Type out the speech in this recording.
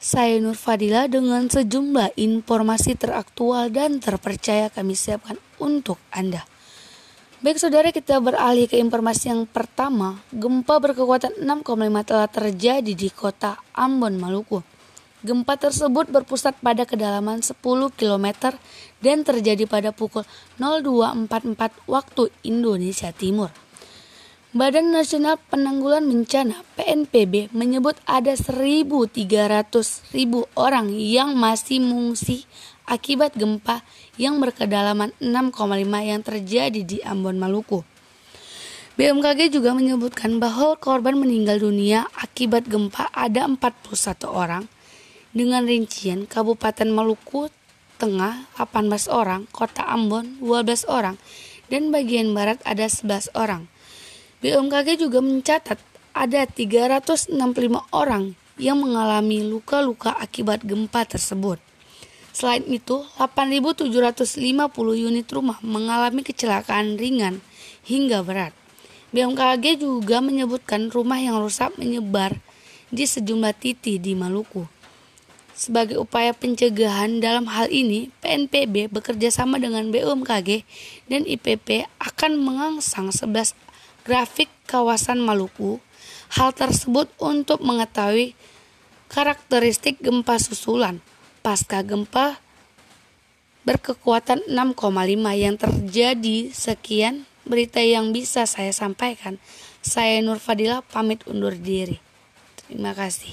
Saya Nur Fadila dengan sejumlah informasi teraktual dan terpercaya kami siapkan untuk Anda. Baik saudara kita beralih ke informasi yang pertama. Gempa berkekuatan 6,5 telah terjadi di kota Ambon, Maluku. Gempa tersebut berpusat pada kedalaman 10 km dan terjadi pada pukul 02.44 waktu Indonesia Timur. Badan Nasional Penanggulan Bencana (PNPB) menyebut ada 1.300 ribu orang yang masih mengungsi akibat gempa yang berkedalaman 6,5 yang terjadi di Ambon, Maluku. BMKG juga menyebutkan bahwa korban meninggal dunia akibat gempa ada 41 orang, dengan rincian Kabupaten Maluku Tengah 18 orang, Kota Ambon 12 orang, dan bagian barat ada 11 orang. BMKG juga mencatat ada 365 orang yang mengalami luka-luka akibat gempa tersebut. Selain itu, 8.750 unit rumah mengalami kecelakaan ringan hingga berat. BMKG juga menyebutkan rumah yang rusak menyebar di sejumlah titik di Maluku. Sebagai upaya pencegahan dalam hal ini, PNPB bekerja sama dengan BMKG dan IPP akan mengangsang 11 grafik kawasan Maluku. Hal tersebut untuk mengetahui karakteristik gempa susulan pasca gempa berkekuatan 6,5 yang terjadi. Sekian berita yang bisa saya sampaikan. Saya Nur Fadila pamit undur diri. Terima kasih.